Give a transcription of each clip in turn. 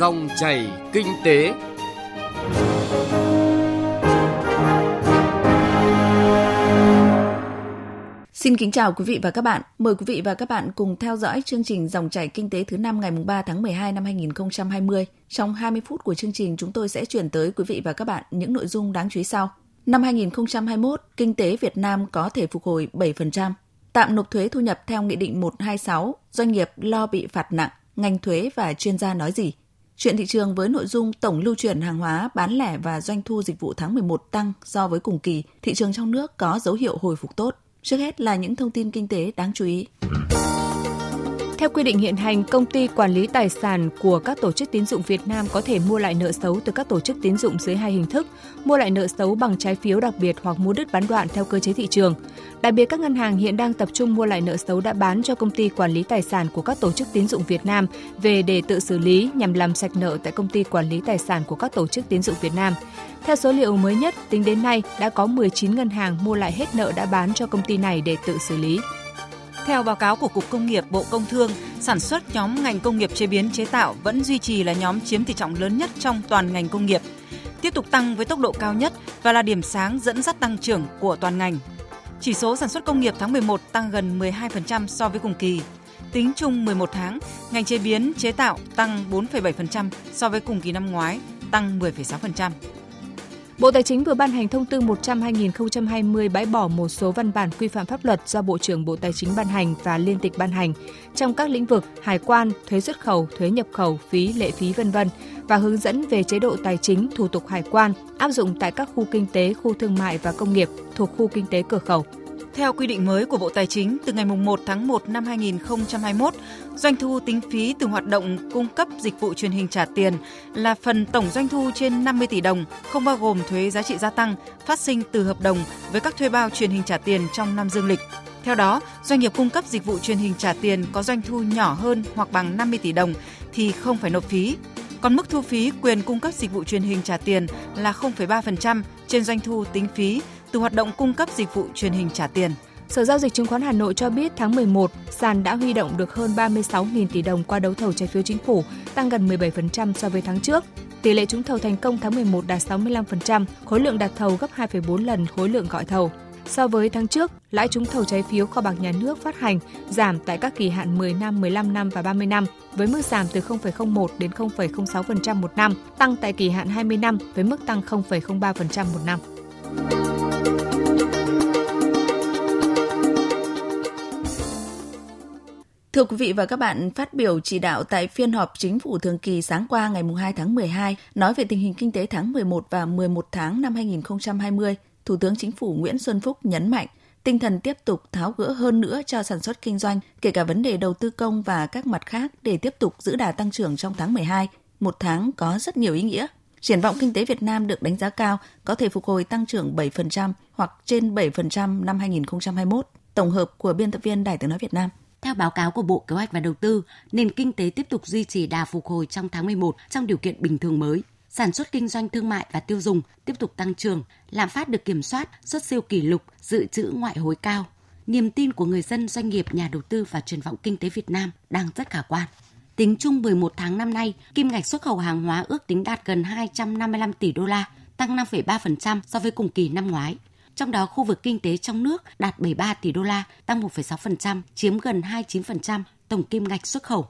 Dòng chảy kinh tế. Xin kính chào quý vị và các bạn. Mời quý vị và các bạn cùng theo dõi chương trình Dòng chảy kinh tế thứ năm ngày 3 tháng 12 năm 2020. Trong 20 phút của chương trình, chúng tôi sẽ chuyển tới quý vị và các bạn những nội dung đáng chú ý sau. Năm 2021, kinh tế Việt Nam có thể phục hồi 7%. Tạm nộp thuế thu nhập theo Nghị định 126, doanh nghiệp lo bị phạt nặng, ngành thuế và chuyên gia nói gì? Chuyện thị trường với nội dung tổng lưu chuyển hàng hóa bán lẻ và doanh thu dịch vụ tháng 11 tăng so với cùng kỳ, thị trường trong nước có dấu hiệu hồi phục tốt. Trước hết là những thông tin kinh tế đáng chú ý. Theo quy định hiện hành, công ty quản lý tài sản của các tổ chức tín dụng Việt Nam có thể mua lại nợ xấu từ các tổ chức tín dụng dưới hai hình thức: mua lại nợ xấu bằng trái phiếu đặc biệt hoặc mua đứt bán đoạn theo cơ chế thị trường. Đặc biệt các ngân hàng hiện đang tập trung mua lại nợ xấu đã bán cho công ty quản lý tài sản của các tổ chức tín dụng Việt Nam về để tự xử lý nhằm làm sạch nợ tại công ty quản lý tài sản của các tổ chức tín dụng Việt Nam. Theo số liệu mới nhất, tính đến nay đã có 19 ngân hàng mua lại hết nợ đã bán cho công ty này để tự xử lý. Theo báo cáo của Cục Công nghiệp Bộ Công Thương, sản xuất nhóm ngành công nghiệp chế biến chế tạo vẫn duy trì là nhóm chiếm tỷ trọng lớn nhất trong toàn ngành công nghiệp, tiếp tục tăng với tốc độ cao nhất và là điểm sáng dẫn dắt tăng trưởng của toàn ngành. Chỉ số sản xuất công nghiệp tháng 11 tăng gần 12% so với cùng kỳ. Tính chung 11 tháng, ngành chế biến chế tạo tăng 4,7% so với cùng kỳ năm ngoái, tăng 10,6%. Bộ Tài chính vừa ban hành thông tư 100-2020 bãi bỏ một số văn bản quy phạm pháp luật do Bộ trưởng Bộ Tài chính ban hành và liên tịch ban hành trong các lĩnh vực hải quan, thuế xuất khẩu, thuế nhập khẩu, phí, lệ phí vân vân và hướng dẫn về chế độ tài chính, thủ tục hải quan áp dụng tại các khu kinh tế, khu thương mại và công nghiệp thuộc khu kinh tế cửa khẩu. Theo quy định mới của Bộ Tài chính, từ ngày 1 tháng 1 năm 2021, doanh thu tính phí từ hoạt động cung cấp dịch vụ truyền hình trả tiền là phần tổng doanh thu trên 50 tỷ đồng, không bao gồm thuế giá trị gia tăng phát sinh từ hợp đồng với các thuê bao truyền hình trả tiền trong năm dương lịch. Theo đó, doanh nghiệp cung cấp dịch vụ truyền hình trả tiền có doanh thu nhỏ hơn hoặc bằng 50 tỷ đồng thì không phải nộp phí. Còn mức thu phí quyền cung cấp dịch vụ truyền hình trả tiền là 0,3% trên doanh thu tính phí từ hoạt động cung cấp dịch vụ truyền hình trả tiền. Sở Giao dịch Chứng khoán Hà Nội cho biết tháng 11, sàn đã huy động được hơn 36.000 tỷ đồng qua đấu thầu trái phiếu chính phủ, tăng gần 17% so với tháng trước. Tỷ lệ trúng thầu thành công tháng 11 đạt 65%, khối lượng đặt thầu gấp 2,4 lần khối lượng gọi thầu. So với tháng trước, lãi trúng thầu trái phiếu kho bạc nhà nước phát hành giảm tại các kỳ hạn 10 năm, 15 năm và 30 năm với mức giảm từ 0,01 đến 0,06% một năm, tăng tại kỳ hạn 20 năm với mức tăng 0,03% một năm. Thưa quý vị và các bạn, phát biểu chỉ đạo tại phiên họp chính phủ thường kỳ sáng qua ngày 2 tháng 12 nói về tình hình kinh tế tháng 11 và 11 tháng năm 2020, Thủ tướng Chính phủ Nguyễn Xuân Phúc nhấn mạnh tinh thần tiếp tục tháo gỡ hơn nữa cho sản xuất kinh doanh, kể cả vấn đề đầu tư công và các mặt khác để tiếp tục giữ đà tăng trưởng trong tháng 12, một tháng có rất nhiều ý nghĩa. Triển vọng kinh tế Việt Nam được đánh giá cao, có thể phục hồi tăng trưởng 7% hoặc trên 7% năm 2021. Tổng hợp của biên tập viên Đài tiếng nói Việt Nam. Theo báo cáo của Bộ Kế hoạch và Đầu tư, nền kinh tế tiếp tục duy trì đà phục hồi trong tháng 11 trong điều kiện bình thường mới. Sản xuất kinh doanh thương mại và tiêu dùng tiếp tục tăng trưởng, lạm phát được kiểm soát, xuất siêu kỷ lục, dự trữ ngoại hối cao. Niềm tin của người dân, doanh nghiệp, nhà đầu tư và triển vọng kinh tế Việt Nam đang rất khả quan. Tính chung 11 tháng năm nay, kim ngạch xuất khẩu hàng hóa ước tính đạt gần 255 tỷ đô la, tăng 5,3% so với cùng kỳ năm ngoái. Trong đó khu vực kinh tế trong nước đạt 73 tỷ đô la, tăng 1,6%, chiếm gần 29% tổng kim ngạch xuất khẩu.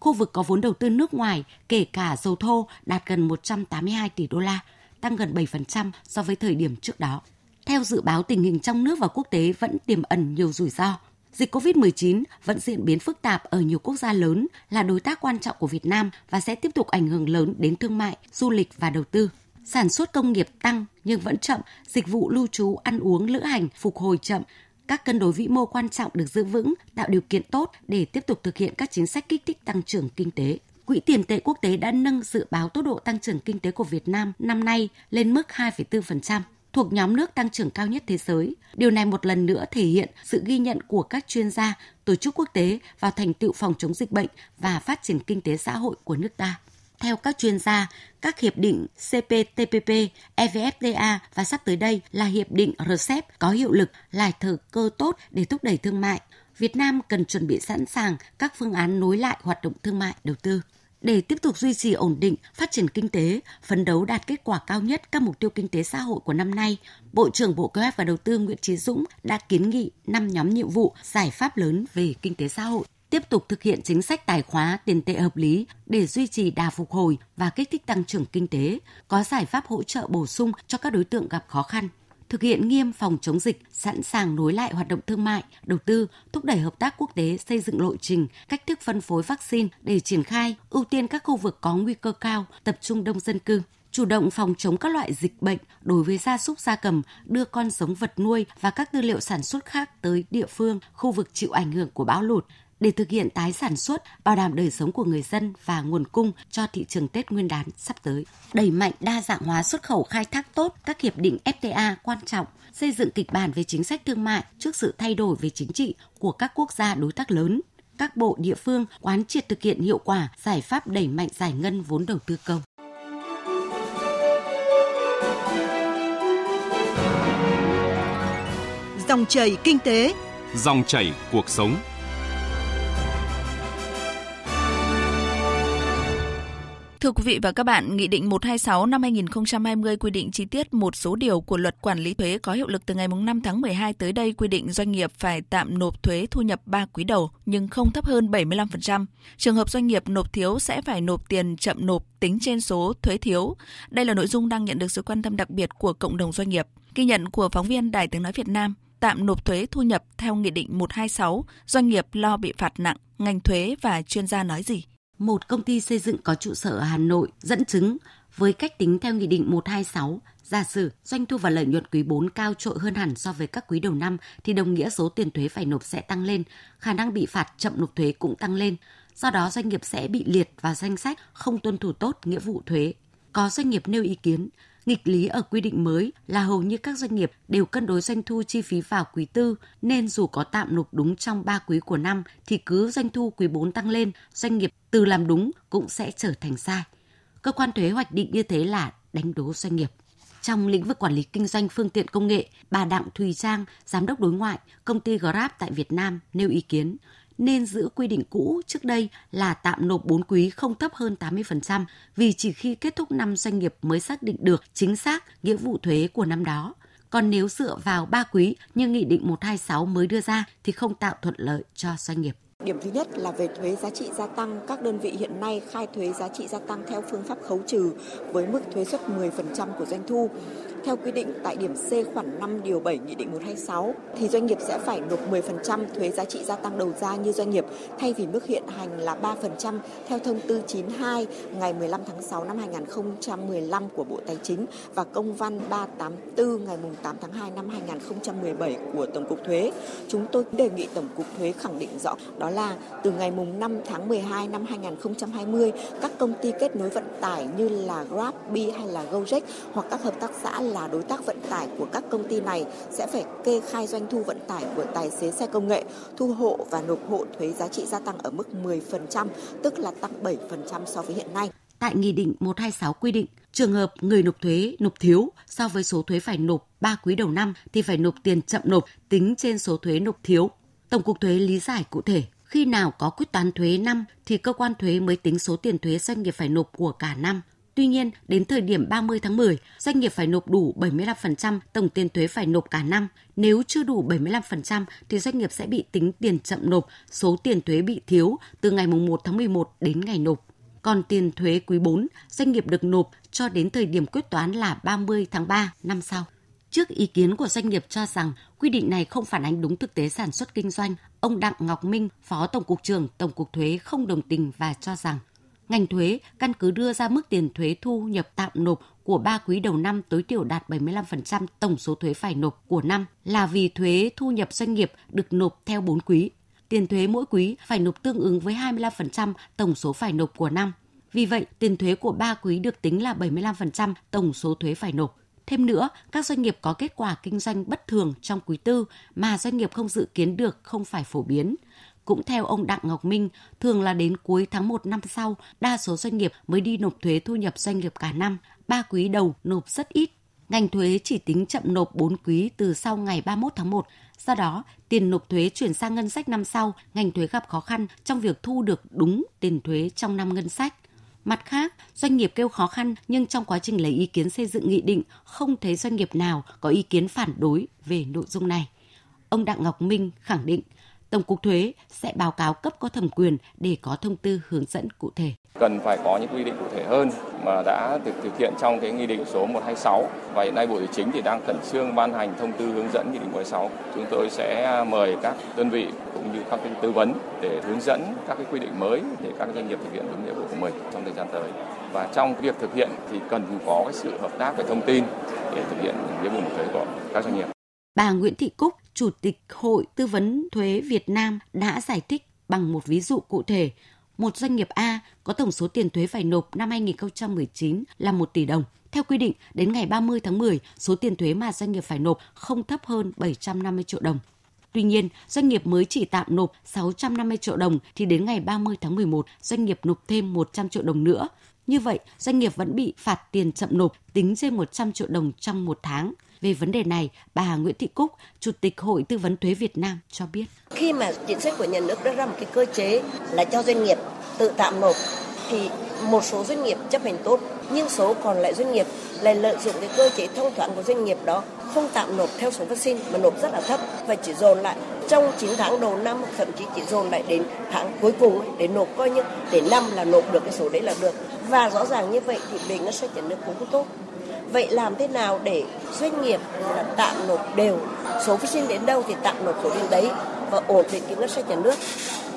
Khu vực có vốn đầu tư nước ngoài, kể cả dầu thô, đạt gần 182 tỷ đô la, tăng gần 7% so với thời điểm trước đó. Theo dự báo tình hình trong nước và quốc tế vẫn tiềm ẩn nhiều rủi ro. Dịch COVID-19 vẫn diễn biến phức tạp ở nhiều quốc gia lớn là đối tác quan trọng của Việt Nam và sẽ tiếp tục ảnh hưởng lớn đến thương mại, du lịch và đầu tư sản xuất công nghiệp tăng nhưng vẫn chậm, dịch vụ lưu trú, ăn uống, lữ hành phục hồi chậm. Các cân đối vĩ mô quan trọng được giữ vững, tạo điều kiện tốt để tiếp tục thực hiện các chính sách kích thích tăng trưởng kinh tế. Quỹ tiền tệ quốc tế đã nâng dự báo tốc độ tăng trưởng kinh tế của Việt Nam năm nay lên mức 2,4%, thuộc nhóm nước tăng trưởng cao nhất thế giới. Điều này một lần nữa thể hiện sự ghi nhận của các chuyên gia, tổ chức quốc tế vào thành tựu phòng chống dịch bệnh và phát triển kinh tế xã hội của nước ta. Theo các chuyên gia, các hiệp định CPTPP, EVFTA và sắp tới đây là hiệp định RCEP có hiệu lực là thời cơ tốt để thúc đẩy thương mại. Việt Nam cần chuẩn bị sẵn sàng các phương án nối lại hoạt động thương mại đầu tư. để tiếp tục duy trì ổn định, phát triển kinh tế, phấn đấu đạt kết quả cao nhất các mục tiêu kinh tế xã hội của năm nay, Bộ trưởng Bộ Kế hoạch và Đầu tư Nguyễn Chí Dũng đã kiến nghị 5 nhóm nhiệm vụ, giải pháp lớn về kinh tế xã hội tiếp tục thực hiện chính sách tài khóa tiền tệ hợp lý để duy trì đà phục hồi và kích thích tăng trưởng kinh tế, có giải pháp hỗ trợ bổ sung cho các đối tượng gặp khó khăn thực hiện nghiêm phòng chống dịch, sẵn sàng nối lại hoạt động thương mại, đầu tư, thúc đẩy hợp tác quốc tế, xây dựng lộ trình, cách thức phân phối vaccine để triển khai, ưu tiên các khu vực có nguy cơ cao, tập trung đông dân cư chủ động phòng chống các loại dịch bệnh đối với gia súc gia cầm, đưa con giống vật nuôi và các tư liệu sản xuất khác tới địa phương, khu vực chịu ảnh hưởng của bão lụt, để thực hiện tái sản xuất, bảo đảm đời sống của người dân và nguồn cung cho thị trường Tết Nguyên đán sắp tới. Đẩy mạnh đa dạng hóa xuất khẩu khai thác tốt các hiệp định FTA quan trọng, xây dựng kịch bản về chính sách thương mại trước sự thay đổi về chính trị của các quốc gia đối tác lớn. Các bộ địa phương quán triệt thực hiện hiệu quả giải pháp đẩy mạnh giải ngân vốn đầu tư công. Dòng chảy kinh tế, dòng chảy cuộc sống. Thưa quý vị và các bạn, Nghị định 126 năm 2020 quy định chi tiết một số điều của luật quản lý thuế có hiệu lực từ ngày 5 tháng 12 tới đây quy định doanh nghiệp phải tạm nộp thuế thu nhập 3 quý đầu nhưng không thấp hơn 75%. Trường hợp doanh nghiệp nộp thiếu sẽ phải nộp tiền chậm nộp tính trên số thuế thiếu. Đây là nội dung đang nhận được sự quan tâm đặc biệt của cộng đồng doanh nghiệp. Ghi nhận của phóng viên Đài Tiếng Nói Việt Nam, tạm nộp thuế thu nhập theo Nghị định 126, doanh nghiệp lo bị phạt nặng, ngành thuế và chuyên gia nói gì? Một công ty xây dựng có trụ sở ở Hà Nội dẫn chứng với cách tính theo Nghị định 126, giả sử doanh thu và lợi nhuận quý 4 cao trội hơn hẳn so với các quý đầu năm thì đồng nghĩa số tiền thuế phải nộp sẽ tăng lên, khả năng bị phạt chậm nộp thuế cũng tăng lên. Do đó doanh nghiệp sẽ bị liệt vào danh sách không tuân thủ tốt nghĩa vụ thuế. Có doanh nghiệp nêu ý kiến, Nghịch lý ở quy định mới là hầu như các doanh nghiệp đều cân đối doanh thu chi phí vào quý tư, nên dù có tạm nộp đúng trong 3 quý của năm thì cứ doanh thu quý 4 tăng lên, doanh nghiệp từ làm đúng cũng sẽ trở thành sai. Cơ quan thuế hoạch định như thế là đánh đố doanh nghiệp. Trong lĩnh vực quản lý kinh doanh phương tiện công nghệ, bà Đặng Thùy Trang, giám đốc đối ngoại, công ty Grab tại Việt Nam nêu ý kiến nên giữ quy định cũ trước đây là tạm nộp 4 quý không thấp hơn 80% vì chỉ khi kết thúc năm doanh nghiệp mới xác định được chính xác nghĩa vụ thuế của năm đó. Còn nếu dựa vào 3 quý như Nghị định 126 mới đưa ra thì không tạo thuận lợi cho doanh nghiệp. Điểm thứ nhất là về thuế giá trị gia tăng, các đơn vị hiện nay khai thuế giá trị gia tăng theo phương pháp khấu trừ với mức thuế suất 10% của doanh thu. Theo quy định tại điểm C khoản 5 điều 7 Nghị định 126 thì doanh nghiệp sẽ phải nộp 10% thuế giá trị gia tăng đầu ra như doanh nghiệp thay vì mức hiện hành là 3% theo thông tư 92 ngày 15 tháng 6 năm 2015 của Bộ Tài chính và công văn 384 ngày 8 tháng 2 năm 2017 của Tổng cục Thuế. Chúng tôi đề nghị Tổng cục Thuế khẳng định rõ đó là từ ngày 5 tháng 12 năm 2020 các công ty kết nối vận tải như là GrabBi hay là Gojek hoặc các hợp tác xã là đối tác vận tải của các công ty này sẽ phải kê khai doanh thu vận tải của tài xế xe công nghệ, thu hộ và nộp hộ thuế giá trị gia tăng ở mức 10%, tức là tăng 7% so với hiện nay. Tại Nghị định 126 quy định, trường hợp người nộp thuế nộp thiếu so với số thuế phải nộp 3 quý đầu năm thì phải nộp tiền chậm nộp tính trên số thuế nộp thiếu. Tổng cục thuế lý giải cụ thể khi nào có quyết toán thuế năm thì cơ quan thuế mới tính số tiền thuế doanh nghiệp phải nộp của cả năm. Tuy nhiên, đến thời điểm 30 tháng 10, doanh nghiệp phải nộp đủ 75% tổng tiền thuế phải nộp cả năm. Nếu chưa đủ 75% thì doanh nghiệp sẽ bị tính tiền chậm nộp số tiền thuế bị thiếu từ ngày 1 tháng 11 đến ngày nộp. Còn tiền thuế quý 4, doanh nghiệp được nộp cho đến thời điểm quyết toán là 30 tháng 3 năm sau. Trước ý kiến của doanh nghiệp cho rằng quy định này không phản ánh đúng thực tế sản xuất kinh doanh, ông Đặng Ngọc Minh, Phó Tổng cục trưởng Tổng cục Thuế không đồng tình và cho rằng ngành thuế căn cứ đưa ra mức tiền thuế thu nhập tạm nộp của 3 quý đầu năm tối thiểu đạt 75% tổng số thuế phải nộp của năm là vì thuế thu nhập doanh nghiệp được nộp theo 4 quý. Tiền thuế mỗi quý phải nộp tương ứng với 25% tổng số phải nộp của năm. Vì vậy, tiền thuế của 3 quý được tính là 75% tổng số thuế phải nộp. Thêm nữa, các doanh nghiệp có kết quả kinh doanh bất thường trong quý tư mà doanh nghiệp không dự kiến được không phải phổ biến. Cũng theo ông Đặng Ngọc Minh, thường là đến cuối tháng 1 năm sau, đa số doanh nghiệp mới đi nộp thuế thu nhập doanh nghiệp cả năm, ba quý đầu nộp rất ít. Ngành thuế chỉ tính chậm nộp 4 quý từ sau ngày 31 tháng 1. Do đó, tiền nộp thuế chuyển sang ngân sách năm sau, ngành thuế gặp khó khăn trong việc thu được đúng tiền thuế trong năm ngân sách Mặt khác, doanh nghiệp kêu khó khăn nhưng trong quá trình lấy ý kiến xây dựng nghị định không thấy doanh nghiệp nào có ý kiến phản đối về nội dung này. Ông Đặng Ngọc Minh khẳng định Tổng cục Thuế sẽ báo cáo cấp có thẩm quyền để có thông tư hướng dẫn cụ thể. Cần phải có những quy định cụ thể hơn mà đã được thực hiện trong cái nghị định số 126 và hiện nay Bộ Tài chính thì đang khẩn trương ban hành thông tư hướng dẫn nghị định 126. Chúng tôi sẽ mời các đơn vị cũng như các tư vấn để hướng dẫn các cái quy định mới để các doanh nghiệp thực hiện đúng nghĩa vụ của mình trong thời gian tới. Và trong việc thực hiện thì cần có cái sự hợp tác về thông tin để thực hiện nghĩa vụ thuế của các doanh nghiệp. Bà Nguyễn Thị Cúc, Chủ tịch Hội Tư vấn Thuế Việt Nam đã giải thích bằng một ví dụ cụ thể. Một doanh nghiệp A có tổng số tiền thuế phải nộp năm 2019 là 1 tỷ đồng. Theo quy định, đến ngày 30 tháng 10, số tiền thuế mà doanh nghiệp phải nộp không thấp hơn 750 triệu đồng. Tuy nhiên, doanh nghiệp mới chỉ tạm nộp 650 triệu đồng thì đến ngày 30 tháng 11, doanh nghiệp nộp thêm 100 triệu đồng nữa. Như vậy, doanh nghiệp vẫn bị phạt tiền chậm nộp tính trên 100 triệu đồng trong một tháng. Về vấn đề này, bà Nguyễn Thị Cúc, Chủ tịch Hội Tư vấn Thuế Việt Nam cho biết. Khi mà chính sách của nhà nước đưa ra một cái cơ chế là cho doanh nghiệp tự tạm nộp thì một số doanh nghiệp chấp hành tốt nhưng số còn lại doanh nghiệp lại lợi dụng cái cơ chế thông thoáng của doanh nghiệp đó không tạm nộp theo số vaccine mà nộp rất là thấp và chỉ dồn lại trong 9 tháng đầu năm thậm chí chỉ dồn lại đến tháng cuối cùng để nộp coi như để năm là nộp được cái số đấy là được và rõ ràng như vậy thì về ngân sách nhà nước cũng không tốt vậy làm thế nào để doanh nghiệp là tạm nộp đều số phát sinh đến đâu thì tạm nộp số đến đấy và ổn định cái ngân sách nhà nước?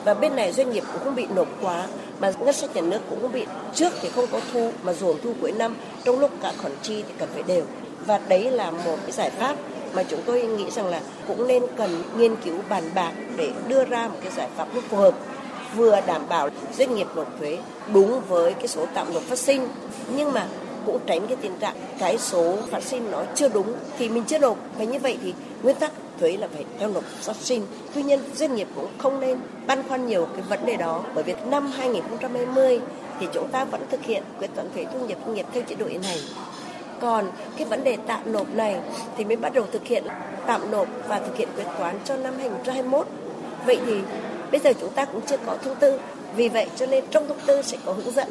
Và bên này doanh nghiệp cũng không bị nộp quá, mà ngân sách nhà nước cũng không bị, trước thì không có thu mà dồn thu cuối năm, trong lúc cả khoản chi thì cần phải đều. Và đấy là một cái giải pháp mà chúng tôi nghĩ rằng là cũng nên cần nghiên cứu, bàn bạc để đưa ra một cái giải pháp nó phù hợp, vừa đảm bảo doanh nghiệp nộp thuế đúng với cái số tạm nộp phát sinh. Nhưng mà cũng tránh cái tình trạng cái số phát sinh nó chưa đúng thì mình chưa nộp. Và như vậy thì nguyên tắc thuế là phải theo nộp phát sinh. Tuy nhiên, doanh nghiệp cũng không nên băn khoăn nhiều cái vấn đề đó. Bởi vì năm 2020 thì chúng ta vẫn thực hiện quyết toán thuế thu nhập doanh nghiệp theo chế độ hiện hành. Còn cái vấn đề tạm nộp này thì mới bắt đầu thực hiện tạm nộp và thực hiện quyết toán cho năm 2021 vậy thì bây giờ chúng ta cũng chưa có thông tư. Vì vậy cho nên trong thông tư sẽ có hướng dẫn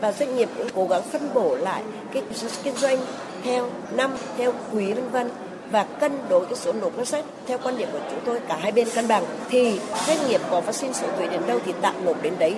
và doanh nghiệp cũng cố gắng phân bổ lại cái kinh doanh theo năm, theo quý vân vân và cân đối cái số nộp ngân sách theo quan điểm của chúng tôi, cả hai bên cân bằng. Thì doanh nghiệp có phát sinh số thuế đến đâu thì tạm nộp đến đấy,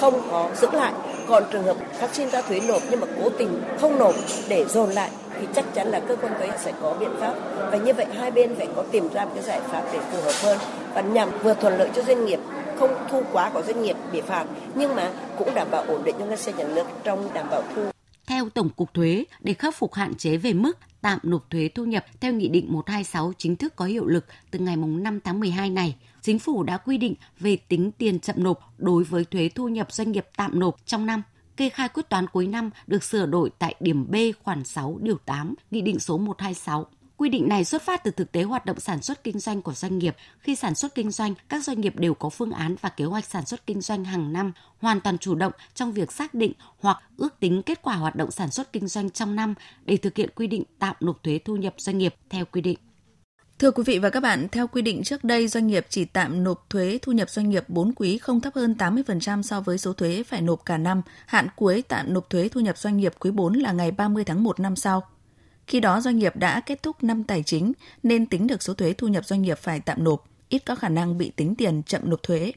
không có giữ lại. Còn trường hợp phát sinh ra thuế nộp nhưng mà cố tình không nộp để dồn lại thì chắc chắn là cơ quan thuế sẽ có biện pháp. Và như vậy hai bên phải có tìm ra một cái giải pháp để phù hợp hơn và nhằm vừa thuận lợi cho doanh nghiệp không thu quá của doanh nghiệp bị phạt nhưng mà cũng đảm bảo ổn định cho ngân sách nhà nước trong đảm bảo thu. Theo Tổng cục Thuế, để khắc phục hạn chế về mức tạm nộp thuế thu nhập theo Nghị định 126 chính thức có hiệu lực từ ngày 5 tháng 12 này, Chính phủ đã quy định về tính tiền chậm nộp đối với thuế thu nhập doanh nghiệp tạm nộp trong năm. Kê khai quyết toán cuối năm được sửa đổi tại điểm B khoản 6 điều 8 Nghị định số 126 Quy định này xuất phát từ thực tế hoạt động sản xuất kinh doanh của doanh nghiệp. Khi sản xuất kinh doanh, các doanh nghiệp đều có phương án và kế hoạch sản xuất kinh doanh hàng năm, hoàn toàn chủ động trong việc xác định hoặc ước tính kết quả hoạt động sản xuất kinh doanh trong năm để thực hiện quy định tạm nộp thuế thu nhập doanh nghiệp theo quy định. Thưa quý vị và các bạn, theo quy định trước đây, doanh nghiệp chỉ tạm nộp thuế thu nhập doanh nghiệp 4 quý không thấp hơn 80% so với số thuế phải nộp cả năm. Hạn cuối tạm nộp thuế thu nhập doanh nghiệp quý 4 là ngày 30 tháng 1 năm sau. Khi đó doanh nghiệp đã kết thúc năm tài chính nên tính được số thuế thu nhập doanh nghiệp phải tạm nộp, ít có khả năng bị tính tiền chậm nộp thuế.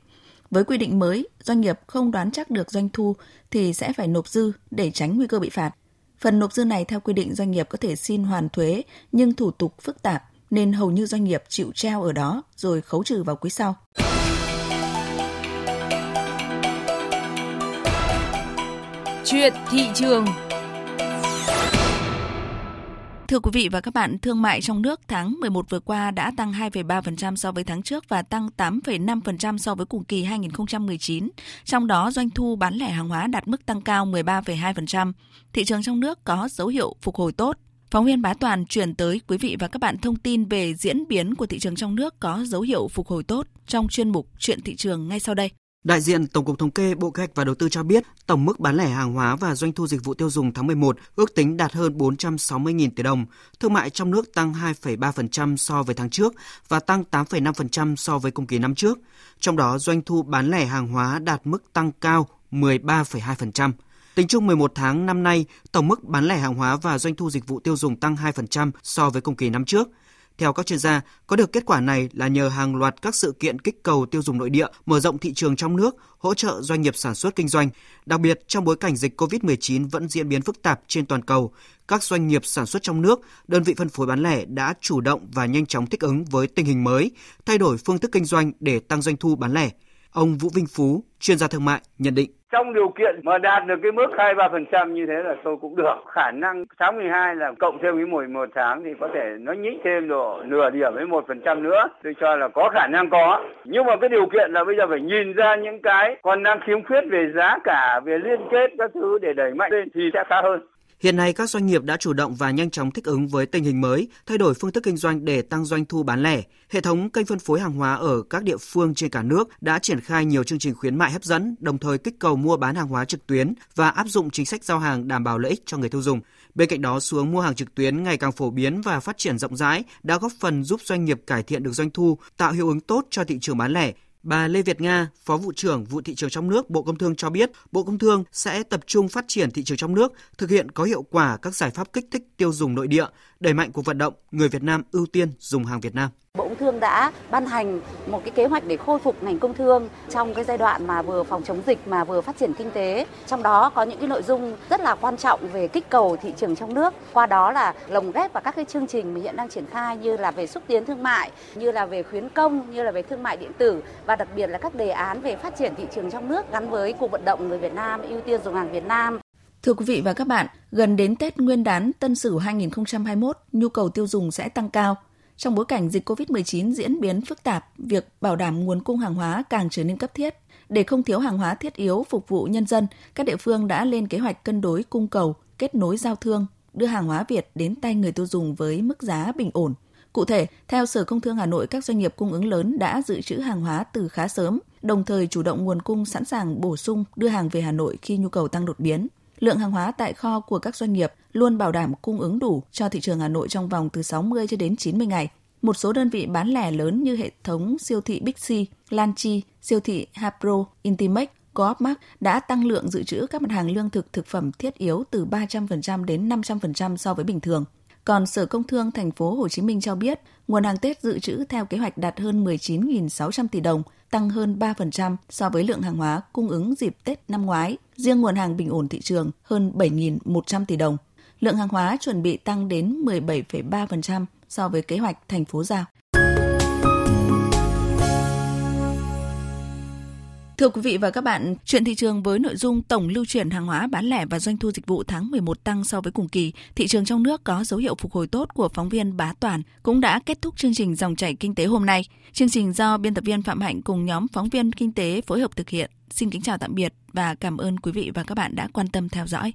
Với quy định mới, doanh nghiệp không đoán chắc được doanh thu thì sẽ phải nộp dư để tránh nguy cơ bị phạt. Phần nộp dư này theo quy định doanh nghiệp có thể xin hoàn thuế nhưng thủ tục phức tạp nên hầu như doanh nghiệp chịu treo ở đó rồi khấu trừ vào quý sau. Chuyện thị trường Thưa quý vị và các bạn, thương mại trong nước tháng 11 vừa qua đã tăng 2,3% so với tháng trước và tăng 8,5% so với cùng kỳ 2019. Trong đó, doanh thu bán lẻ hàng hóa đạt mức tăng cao 13,2%. Thị trường trong nước có dấu hiệu phục hồi tốt. Phóng viên Bá Toàn chuyển tới quý vị và các bạn thông tin về diễn biến của thị trường trong nước có dấu hiệu phục hồi tốt trong chuyên mục Chuyện thị trường ngay sau đây. Đại diện Tổng cục Thống kê Bộ Kế hoạch và Đầu tư cho biết, tổng mức bán lẻ hàng hóa và doanh thu dịch vụ tiêu dùng tháng 11 ước tính đạt hơn 460.000 tỷ đồng. Thương mại trong nước tăng 2,3% so với tháng trước và tăng 8,5% so với cùng kỳ năm trước. Trong đó, doanh thu bán lẻ hàng hóa đạt mức tăng cao 13,2%. Tính chung 11 tháng năm nay, tổng mức bán lẻ hàng hóa và doanh thu dịch vụ tiêu dùng tăng 2% so với cùng kỳ năm trước. Theo các chuyên gia, có được kết quả này là nhờ hàng loạt các sự kiện kích cầu tiêu dùng nội địa, mở rộng thị trường trong nước, hỗ trợ doanh nghiệp sản xuất kinh doanh. Đặc biệt, trong bối cảnh dịch COVID-19 vẫn diễn biến phức tạp trên toàn cầu, các doanh nghiệp sản xuất trong nước, đơn vị phân phối bán lẻ đã chủ động và nhanh chóng thích ứng với tình hình mới, thay đổi phương thức kinh doanh để tăng doanh thu bán lẻ. Ông Vũ Vinh Phú, chuyên gia thương mại, nhận định trong điều kiện mà đạt được cái mức 2-3% như thế là tôi cũng được. Khả năng tháng 12 là cộng thêm cái mùi một tháng thì có thể nó nhích thêm độ nửa điểm với một phần trăm nữa. Tôi cho là có khả năng có. Nhưng mà cái điều kiện là bây giờ phải nhìn ra những cái còn đang khiếm khuyết về giá cả, về liên kết các thứ để đẩy mạnh lên thì sẽ khá hơn. Hiện nay các doanh nghiệp đã chủ động và nhanh chóng thích ứng với tình hình mới, thay đổi phương thức kinh doanh để tăng doanh thu bán lẻ. Hệ thống kênh phân phối hàng hóa ở các địa phương trên cả nước đã triển khai nhiều chương trình khuyến mại hấp dẫn, đồng thời kích cầu mua bán hàng hóa trực tuyến và áp dụng chính sách giao hàng đảm bảo lợi ích cho người tiêu dùng. Bên cạnh đó, xuống mua hàng trực tuyến ngày càng phổ biến và phát triển rộng rãi đã góp phần giúp doanh nghiệp cải thiện được doanh thu, tạo hiệu ứng tốt cho thị trường bán lẻ, Bà Lê Việt Nga, Phó vụ trưởng vụ thị trường trong nước Bộ Công Thương cho biết, Bộ Công Thương sẽ tập trung phát triển thị trường trong nước, thực hiện có hiệu quả các giải pháp kích thích tiêu dùng nội địa, đẩy mạnh cuộc vận động người Việt Nam ưu tiên dùng hàng Việt Nam. Bộ Công Thương đã ban hành một cái kế hoạch để khôi phục ngành công thương trong cái giai đoạn mà vừa phòng chống dịch mà vừa phát triển kinh tế. Trong đó có những cái nội dung rất là quan trọng về kích cầu thị trường trong nước. Qua đó là lồng ghép vào các cái chương trình mà hiện đang triển khai như là về xúc tiến thương mại, như là về khuyến công, như là về thương mại điện tử và đặc biệt là các đề án về phát triển thị trường trong nước gắn với cuộc vận động người Việt Nam ưu tiên dùng hàng Việt Nam. Thưa quý vị và các bạn, gần đến Tết Nguyên đán Tân Sửu 2021, nhu cầu tiêu dùng sẽ tăng cao. Trong bối cảnh dịch COVID-19 diễn biến phức tạp, việc bảo đảm nguồn cung hàng hóa càng trở nên cấp thiết. Để không thiếu hàng hóa thiết yếu phục vụ nhân dân, các địa phương đã lên kế hoạch cân đối cung cầu, kết nối giao thương, đưa hàng hóa Việt đến tay người tiêu dùng với mức giá bình ổn. Cụ thể, theo Sở Công Thương Hà Nội, các doanh nghiệp cung ứng lớn đã dự trữ hàng hóa từ khá sớm, đồng thời chủ động nguồn cung sẵn sàng bổ sung đưa hàng về Hà Nội khi nhu cầu tăng đột biến lượng hàng hóa tại kho của các doanh nghiệp luôn bảo đảm cung ứng đủ cho thị trường Hà Nội trong vòng từ 60 cho đến 90 ngày. Một số đơn vị bán lẻ lớn như hệ thống siêu thị big c, lan chi, siêu thị Hapro, Intimex, Coopmart đã tăng lượng dự trữ các mặt hàng lương thực thực phẩm thiết yếu từ 300% đến 500% so với bình thường. Còn Sở Công Thương thành phố Hồ Chí Minh cho biết, nguồn hàng Tết dự trữ theo kế hoạch đạt hơn 19.600 tỷ đồng, tăng hơn 3% so với lượng hàng hóa cung ứng dịp Tết năm ngoái. Riêng nguồn hàng bình ổn thị trường hơn 7.100 tỷ đồng. Lượng hàng hóa chuẩn bị tăng đến 17,3% so với kế hoạch thành phố giao. Thưa quý vị và các bạn, chuyện thị trường với nội dung tổng lưu chuyển hàng hóa bán lẻ và doanh thu dịch vụ tháng 11 tăng so với cùng kỳ, thị trường trong nước có dấu hiệu phục hồi tốt của phóng viên Bá Toàn cũng đã kết thúc chương trình dòng chảy kinh tế hôm nay. Chương trình do biên tập viên Phạm Hạnh cùng nhóm phóng viên kinh tế phối hợp thực hiện. Xin kính chào tạm biệt và cảm ơn quý vị và các bạn đã quan tâm theo dõi.